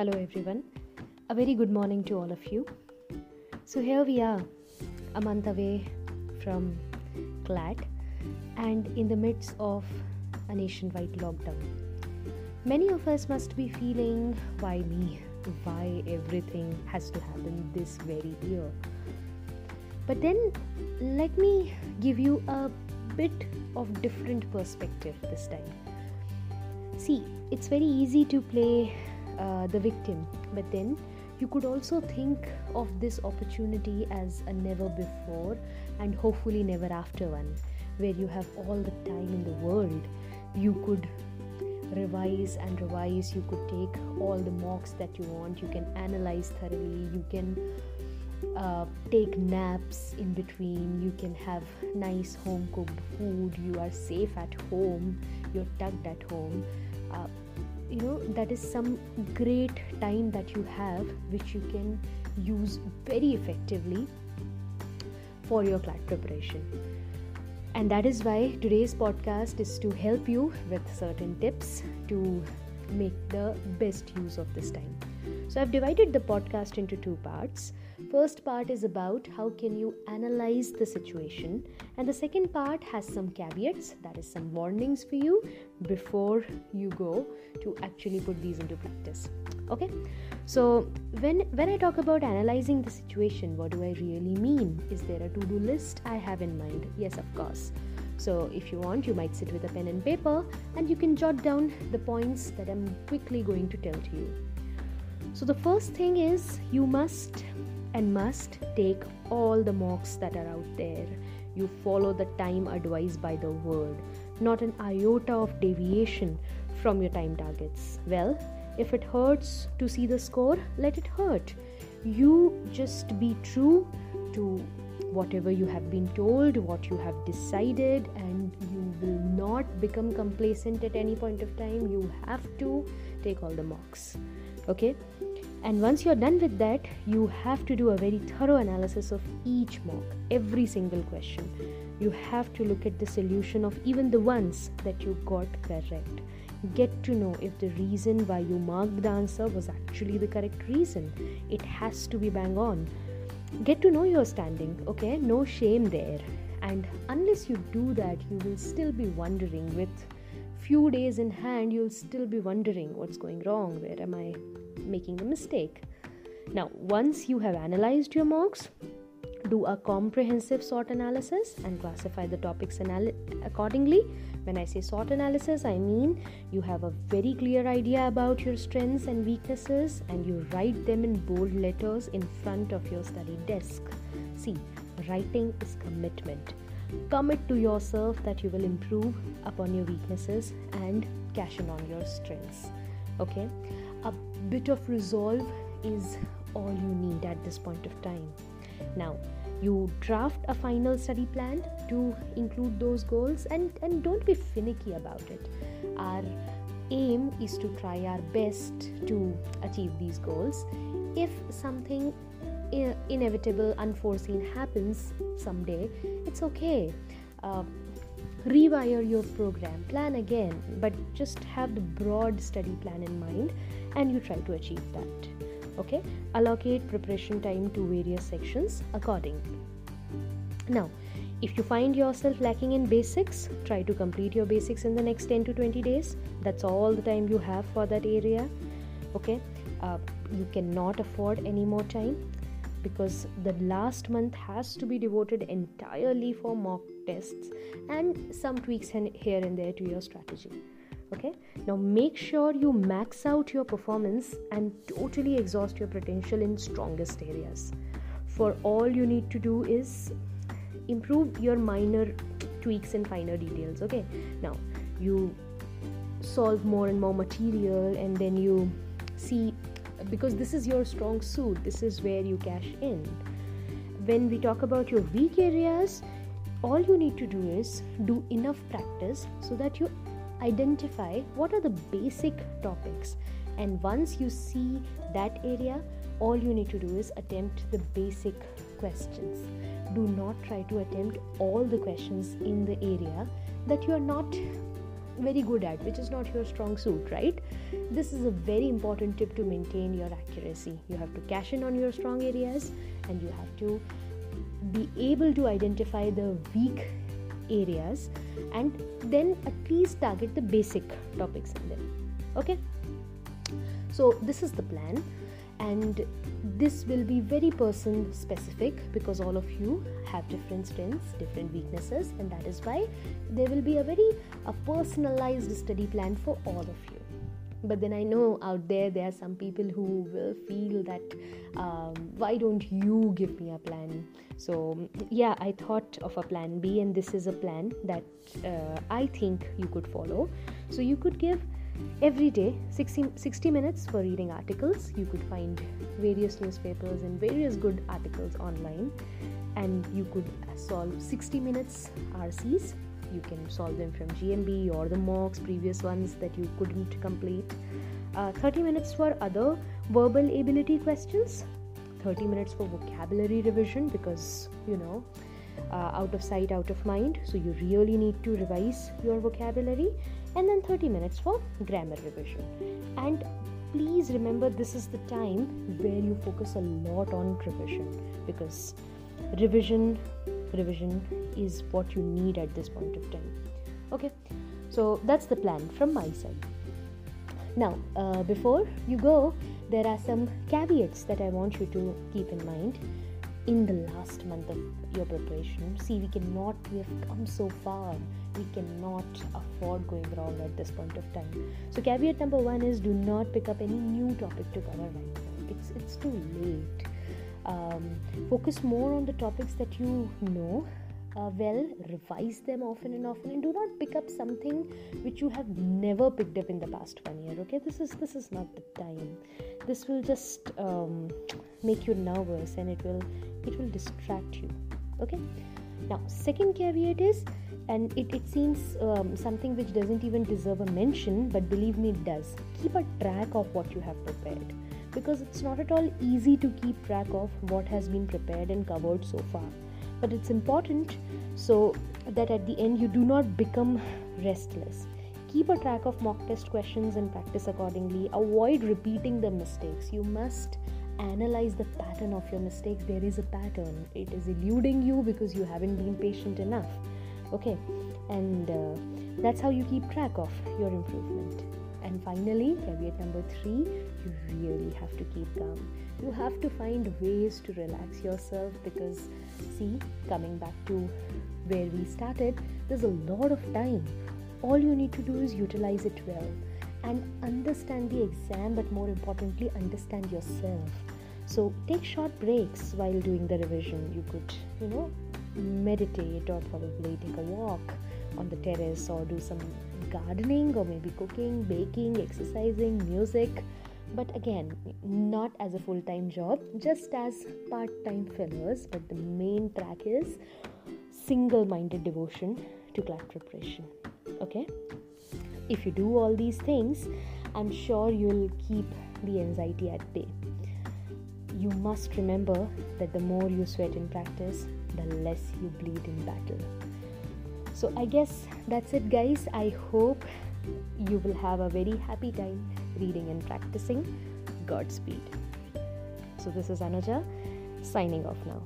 Hello, everyone. A very good morning to all of you. So, here we are, a month away from CLAT and in the midst of a nationwide lockdown. Many of us must be feeling why me? Why everything has to happen this very year? But then, let me give you a bit of different perspective this time. See, it's very easy to play uh, the victim, but then you could also think of this opportunity as a never before and hopefully never after one, where you have all the time in the world. You could revise and revise, you could take all the mocks that you want, you can analyze thoroughly, you can uh, take naps in between, you can have nice home cooked food, you are safe at home, you're tucked at home. Uh, you know that is some great time that you have which you can use very effectively for your CLAT preparation. And that is why today's podcast is to help you with certain tips to make the best use of this time. So i've divided the podcast into two parts first part is about how can you analyze the situation. And the second part has some caveats that is some warnings for you before you go to actually put these into practice. Okay? So when when i talk about analyzing the situation what do i really mean? Is there a to do list i have in mind? Yes of course. So if you want you might sit with a pen and paper and you can jot down the points that i'm quickly going to tell to you. So the first thing is you must and must take all the mocks that are out there. You follow the time advised by the word, not an iota of deviation from your time targets. Well, if it hurts to see the score, let it hurt. You just be true to whatever you have been told, what you have decided, and you will not become complacent at any point of time. You have to take all the mocks. Okay? And once you're done with that, you have to do a very thorough analysis of each mock, every single question. You have to look at the solution of even the ones that you got correct. Get to know if the reason why you marked the answer was actually the correct reason. It has to be bang on. Get to know your standing, okay? No shame there. And unless you do that, you will still be wondering with few days in hand, you'll still be wondering what's going wrong, where am I making a mistake. Now, once you have analyzed your mocks, do a comprehensive SWOT analysis and classify the topics anal- accordingly. When I say SWOT analysis, I mean you have a very clear idea about your strengths and weaknesses and you write them in bold letters in front of your study desk. See, writing is commitment. Commit to yourself that you will improve upon your weaknesses and cash in on your strengths. Okay? Bit of resolve is all you need at this point of time. Now, you draft a final study plan to include those goals and, and don't be finicky about it. Our aim is to try our best to achieve these goals. If something inevitable, unforeseen happens someday, it's okay. Uh, rewire your program, plan again, but just have the broad study plan in mind and you try to achieve that. Okay, allocate preparation time to various sections accordingly. Now, if you find yourself lacking in basics, try to complete your basics in the next 10 to 20 days. That's all the time you have for that area. Okay, uh, you cannot afford any more time because the last month has to be devoted entirely for mock tests and some tweaks here and there to your strategy okay? Now make sure you max out your performance and totally exhaust your potential in strongest areas. For all you need to do is improve your minor tweaks and finer details okay? Now you solve more and more material and then you see because this is your strong suit this is where you cash in. When we talk about your weak areas all you need to do is do enough practice so that you identify what are the basic topics. And once you see that area all you need to do is attempt the basic questions. Do not try to attempt all the questions in the area that you are not very good at which is not your strong suit right? This is a very important tip to maintain your accuracy. You have to cash in on your strong areas and you have to be able to identify the weak areas and then at least target the basic topics in them. Okay? So this is the plan. And this will be very person specific because all of you have different strengths different weaknesses and that is why there will be a very a personalized study plan for all of you. But then i know out there there are some people who will feel that um, why don't you give me a plan? So yeah i thought of a plan b and this is a plan that uh, i think you could follow. So you could give every day 60, 60 minutes for reading articles. You could find various newspapers and various good articles online. And you could solve 60 minutes rcs you can solve them from gmb or the mocks previous ones that you couldn't complete. Uh, 30 minutes for other verbal ability questions 30 minutes for vocabulary revision because you know uh, out of sight out of mind. So you really need to revise your vocabulary. And then 30 minutes for grammar revision. And please remember this is the time where you focus a lot on revision because revision revision is what you need at this point of time. Okay so that's the plan from my side. Now uh, before you go there are some caveats that i want you to keep in mind in the last month of your preparation. See, we cannot, we have come so far, we cannot afford going wrong at this point of time. So, caveat number one is do not pick up any new topic to cover right now. It's, it's too late. Um, focus more on the topics that you know uh, well revise them often and often and do not pick up something which you have never picked up in the past one year okay? This is this is not the time. This will just um, make you nervous and it will it will distract you okay? Now second caveat is and it, it seems um, something which doesn't even deserve a mention but believe me it does. Keep a track of what you have prepared because it's not at all easy to keep track of what has been prepared and covered so far but it's important so that at the end you do not become restless. Keep a track of mock test questions and practice accordingly. Avoid repeating the mistakes. You must analyze the pattern of your mistakes. There is a pattern. It is eluding you because you haven't been patient enough. Okay? And uh, that's how you keep track of your improvement. And finally caveat number 3 you really have to keep calm. You have to find ways to relax yourself because see coming back to where we started there's a lot of time. All you need to do is utilize it well and understand the exam but more importantly understand yourself. So take short breaks while doing the revision. You could you know meditate or probably take a walk on the terrace or do some gardening or maybe cooking baking exercising music but again not as a full-time job just as part-time fillers. But the main track is single-minded devotion to CLAT preparation. Okay? If you do all these things i'm sure you'll keep the anxiety at bay. You must remember that the more you sweat in practice the less you bleed in battle. So i guess that's it guys. I hope you will have a very happy time reading and practicing. Godspeed. So, this is Anuja signing off now.